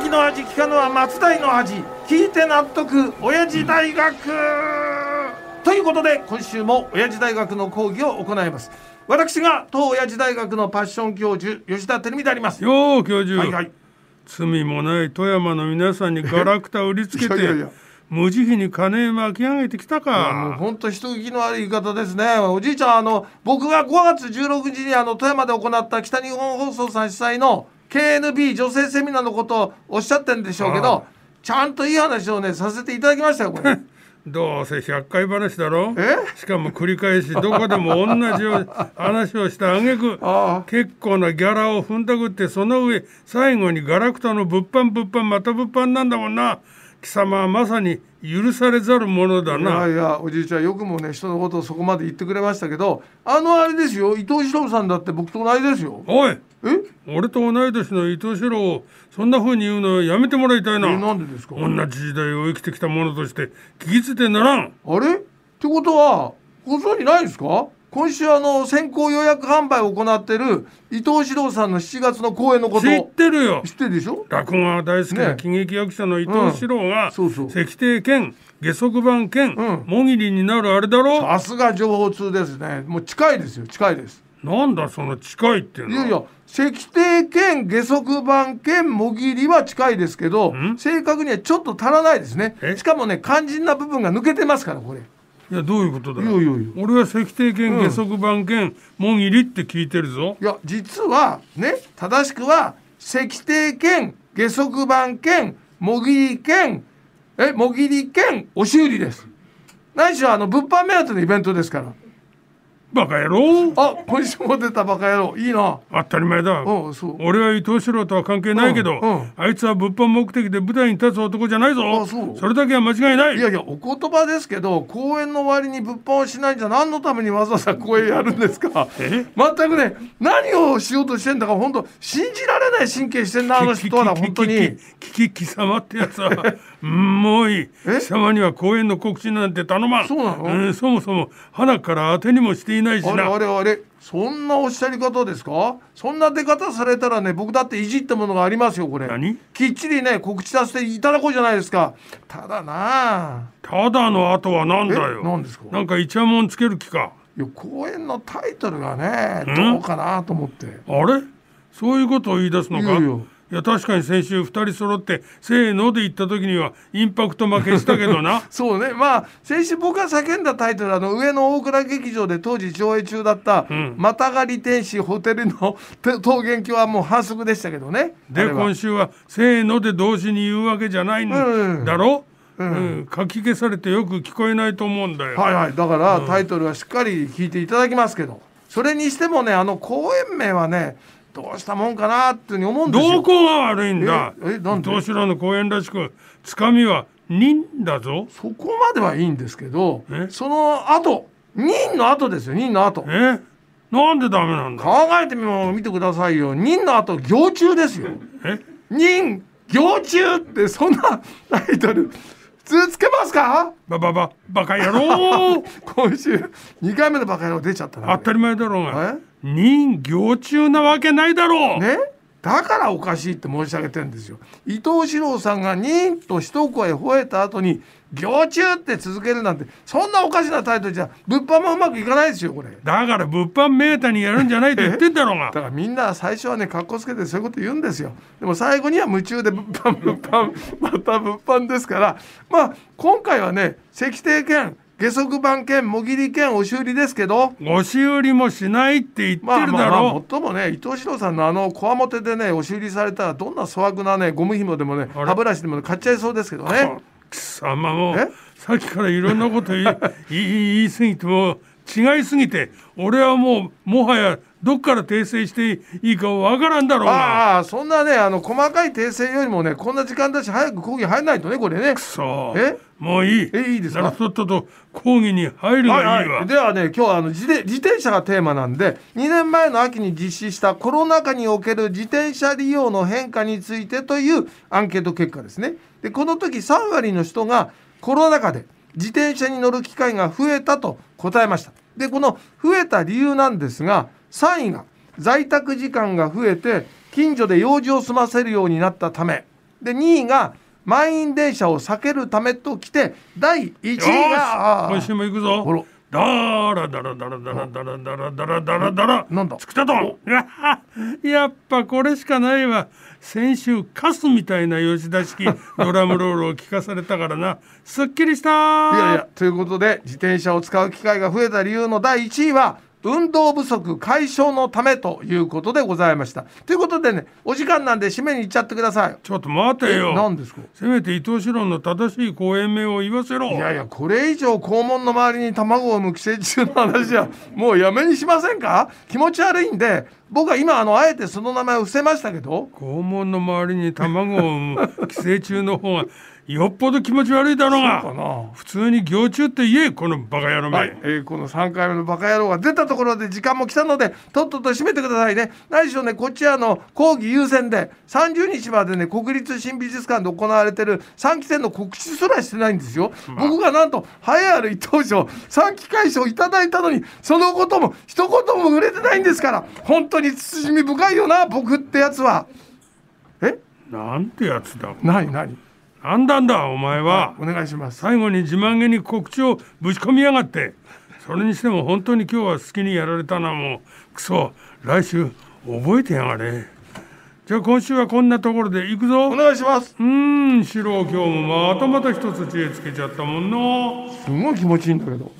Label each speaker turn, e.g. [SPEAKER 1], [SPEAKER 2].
[SPEAKER 1] 時の味聞かぬは松代の味聞いて納得親父大学。ということで今週も親父大学の講義を行います。私が当親父大学のパッション教授吉田照美であります。
[SPEAKER 2] よう教授、
[SPEAKER 1] はいはい。
[SPEAKER 2] 罪もない富山の皆さんに ガラクタ売りつけて
[SPEAKER 1] いやいやいや。
[SPEAKER 2] 無慈悲に金巻き上げてきた
[SPEAKER 1] もう
[SPEAKER 2] か
[SPEAKER 1] 本当人聞きの悪い言い方ですね。おじいちゃんあの僕が5月16日にあの富山で行った北日本放送さん主催の KNB 女性セミナーのことをおっしゃってんでしょうけ
[SPEAKER 2] あ
[SPEAKER 1] どちゃんといい話をねさせていただきましたよこれ。
[SPEAKER 2] どうせ100回話だろ？
[SPEAKER 1] え？
[SPEAKER 2] しかも繰り返しどこでも同じよう話をした挙句
[SPEAKER 1] あ
[SPEAKER 2] 結構なギャラを踏んだくってその上最後にガラクタの物販物販また物販なんだもんな。貴様はまさに許されざるものだ
[SPEAKER 1] いや
[SPEAKER 2] ない
[SPEAKER 1] やおじいちゃんよくもね人のことをそこまで言ってくれましたけどあのあれですよ伊藤四郎さんだって僕と同じですよ。
[SPEAKER 2] おい
[SPEAKER 1] え
[SPEAKER 2] 俺と同い年の伊藤四郎をそんな風に言うのやめてもらいたい
[SPEAKER 1] え
[SPEAKER 2] な
[SPEAKER 1] なんでですか？
[SPEAKER 2] 同じ時代を生きてきた者として聞き捨てならん。
[SPEAKER 1] あれ？ってことはご存じないですか？今週あの先行予約販売を行ってる伊藤四郎さんの7月の公演のこと。
[SPEAKER 2] 知ってるよ。
[SPEAKER 1] 知ってるでしょ？
[SPEAKER 2] 落語が大好きな
[SPEAKER 1] ね
[SPEAKER 2] 喜劇役者の伊藤四郎が、
[SPEAKER 1] そうそう。
[SPEAKER 2] 石庭兼下足版兼、
[SPEAKER 1] うん。
[SPEAKER 2] もぎりになるあれだろ。
[SPEAKER 1] さすが情報通ですね。もう近いですよ近いです
[SPEAKER 2] なんだその近いっていうのは。
[SPEAKER 1] いやいや石庭兼下足版兼もぎりは近いですけど
[SPEAKER 2] ん？
[SPEAKER 1] 正確にはちょっと足らないですね。
[SPEAKER 2] え？
[SPEAKER 1] しかもね肝心な部分が抜けてますからこれ。
[SPEAKER 2] いやどういうことだ？
[SPEAKER 1] いやいやいや。
[SPEAKER 2] 俺は石庭兼下足版兼もぎりって聞いてるぞ。
[SPEAKER 1] いや実はね正しくは石庭兼下足版兼もぎり兼えもぎり兼押し売りです。何しろあの物販目当てのイベントですから
[SPEAKER 2] バカ野郎。
[SPEAKER 1] あ今週も出たバカ野郎。いいな。
[SPEAKER 2] 当たり前だ。俺は伊藤四郎とは関係ないけど、
[SPEAKER 1] うんうん。
[SPEAKER 2] あいつは物販目的で舞台に立つ男じゃないぞ。
[SPEAKER 1] あそう。
[SPEAKER 2] れだけは間違いない。
[SPEAKER 1] いやいやお言葉ですけど公演の終わりに物販をしないんじゃ何のためにわざわざ公演やるんですか。
[SPEAKER 2] え？
[SPEAKER 1] 全くね何をしようとしてんだか本当信じられない神経してんなあの人はな本当に。
[SPEAKER 2] キキキ貴様ってやつはうんもういい
[SPEAKER 1] え
[SPEAKER 2] 貴様には公演の告知なんて頼まん
[SPEAKER 1] そうなの
[SPEAKER 2] んそもそも花から当てにもしていないし
[SPEAKER 1] あれ
[SPEAKER 2] な
[SPEAKER 1] あれあれそんなおっしゃり方ですか？そんな出方されたらね僕だっていじったものがありますよこれ。
[SPEAKER 2] 何？
[SPEAKER 1] きっちりね告知させていただこうじゃないですか。ただな。あ
[SPEAKER 2] ただの後はなんだ
[SPEAKER 1] え
[SPEAKER 2] よ
[SPEAKER 1] 何ですか？
[SPEAKER 2] なんかイチャモンつける気か。
[SPEAKER 1] いや公演のタイトルがね
[SPEAKER 2] ん？
[SPEAKER 1] どうかなと思って。
[SPEAKER 2] あれ？そういうことを言い出すのか？
[SPEAKER 1] いやいや
[SPEAKER 2] いや確かに先週2人揃ってせーので言った時にはインパクト負けしたけどな。
[SPEAKER 1] そうね。まあ先週僕が叫んだタイトルあの上野大倉劇場で当時上映中だった
[SPEAKER 2] ん「
[SPEAKER 1] またがり天使ホテルのて桃源郷」はもう反則でしたけどね。あ
[SPEAKER 2] で今週はせーので同時に言うわけじゃないん
[SPEAKER 1] うん。
[SPEAKER 2] だろ、
[SPEAKER 1] う
[SPEAKER 2] うん。ん書き消されてよく聞こえないと思うんだよ、
[SPEAKER 1] はいはい。だからタイトルはしっかり聞いていただきますけど。それにしてもねあの公演名はねどうしたもんかなってに思うんですよ。
[SPEAKER 2] どこが悪いんだ？
[SPEAKER 1] ええなんで？
[SPEAKER 2] 伊藤四郎の公演らしくつかみは忍だぞ。
[SPEAKER 1] そこまではいいんですけど
[SPEAKER 2] え？
[SPEAKER 1] その後任の後ですよ任の後。
[SPEAKER 2] え？なんでダメなんだ？
[SPEAKER 1] 考えてみも見てくださいよ。任の後行中ですよ。
[SPEAKER 2] え？
[SPEAKER 1] 任行中ってそんな タイトル普通つけますか？
[SPEAKER 2] ババババカ野郎。
[SPEAKER 1] 今週2回目のバカ野郎出ちゃったな。
[SPEAKER 2] 当たり前だろうが
[SPEAKER 1] え？
[SPEAKER 2] 任行中なわけないだろう、
[SPEAKER 1] ね？だからおかしいって申し上げてるんですよ。伊藤四郎さんが「任」と一声吠えた後に「行中」って続けるなんてそんなおかしなタイトルじゃ物販もうまくいかないですよこれ。
[SPEAKER 2] だから物販メーターにやるんじゃないと言ってんだろうが。
[SPEAKER 1] だからみんな最初はね格好つけてそういうこと言うんですよ。でも最後には夢中で物販物販また物販ですから。まあ今回はね石庭兼下足版兼もぎり兼押し売りですけど。
[SPEAKER 2] 押し売りもしないって言って
[SPEAKER 1] まあ
[SPEAKER 2] るだ
[SPEAKER 1] まあまあも
[SPEAKER 2] ろ
[SPEAKER 1] っともね伊藤四郎さんのあのこわもてでね押し売りされたらどんな粗悪なねゴム紐でもね歯ブラシでもね買っちゃいそうですけどね。
[SPEAKER 2] 貴様も
[SPEAKER 1] え？
[SPEAKER 2] さっきからいろんなこと言い 言い言い過ぎても違いすぎて俺はもうもはやどっから訂正していいかわからんだろうな。
[SPEAKER 1] ああそんなねあの細かい訂正よりもねこんな時間だし早く講義入らないとねこれね。
[SPEAKER 2] そう
[SPEAKER 1] え？
[SPEAKER 2] もういい。
[SPEAKER 1] えいいですか？
[SPEAKER 2] っとと講義に入るがいいわ、
[SPEAKER 1] ではね今日はあの自転自転車がテーマなんで2年前の秋に実施したコロナ禍における自転車利用の変化についてというアンケート結果ですね。でこの時3割の人がコロナ禍で自転車に乗る機会が増えたと答えました。でこの増えた理由なんですが3位が在宅時間が増えて近所で用事を済ませるようになったため。で2位が満員電車を避けるためときて第1位が
[SPEAKER 2] 今週も行くぞ。だら。だらだらだらだらだらだらだらだら
[SPEAKER 1] なんだ？
[SPEAKER 2] つくたと。ん やっぱこれしかないわ。先週カスみたいな吉田式 ドラムロールを聞かされたからな。すっきりした。
[SPEAKER 1] いやいやということで自転車を使う機会が増えた理由の第1位は運動不足解消のためということでございました。ということでねお時間なんで締めに行っちゃってください。
[SPEAKER 2] ちょっと待てよ。
[SPEAKER 1] 何ですか？
[SPEAKER 2] せめて伊藤四郎の正しい公演名を言わせろ。
[SPEAKER 1] いやいやこれ以上肛門の周りに卵を産む寄生虫の話はもうやめにしませんか？気持ち悪いんで僕は今あのあえてその名前を伏せましたけど。
[SPEAKER 2] 肛門の周りに卵を産む寄生虫の方がよっぽど気持ち悪いだろう
[SPEAKER 1] か
[SPEAKER 2] が
[SPEAKER 1] な。
[SPEAKER 2] 普通に行虫って言えこのバカ野郎め、
[SPEAKER 1] はい、えーこの3回目のバカ野郎が出たところで時間も来たのでとっとと締めてくださいね。何しろねこっちはあの講義優先で30日までね国立新美術館で行われてる3期生の告知すらしてないんですよ、僕がなんと栄えある一等賞3期会賞いただいたのにそのことも一言も触れてないんですから本当に慎み深いよな僕ってやつは。え？
[SPEAKER 2] なんてやつだ。
[SPEAKER 1] 何何
[SPEAKER 2] なんだんだお前は。
[SPEAKER 1] お願いします。
[SPEAKER 2] 最後に自慢げに告知をぶち込みやがって。それにしても本当に今日は好きにやられたなもう。くそ来週覚えてやがれ。じゃあ今週はこんなところで行くぞ。
[SPEAKER 1] お願いします。
[SPEAKER 2] うーん四郎今日もまたまた一つ知恵つけちゃったもんな
[SPEAKER 1] すごい気持ちいいんだけど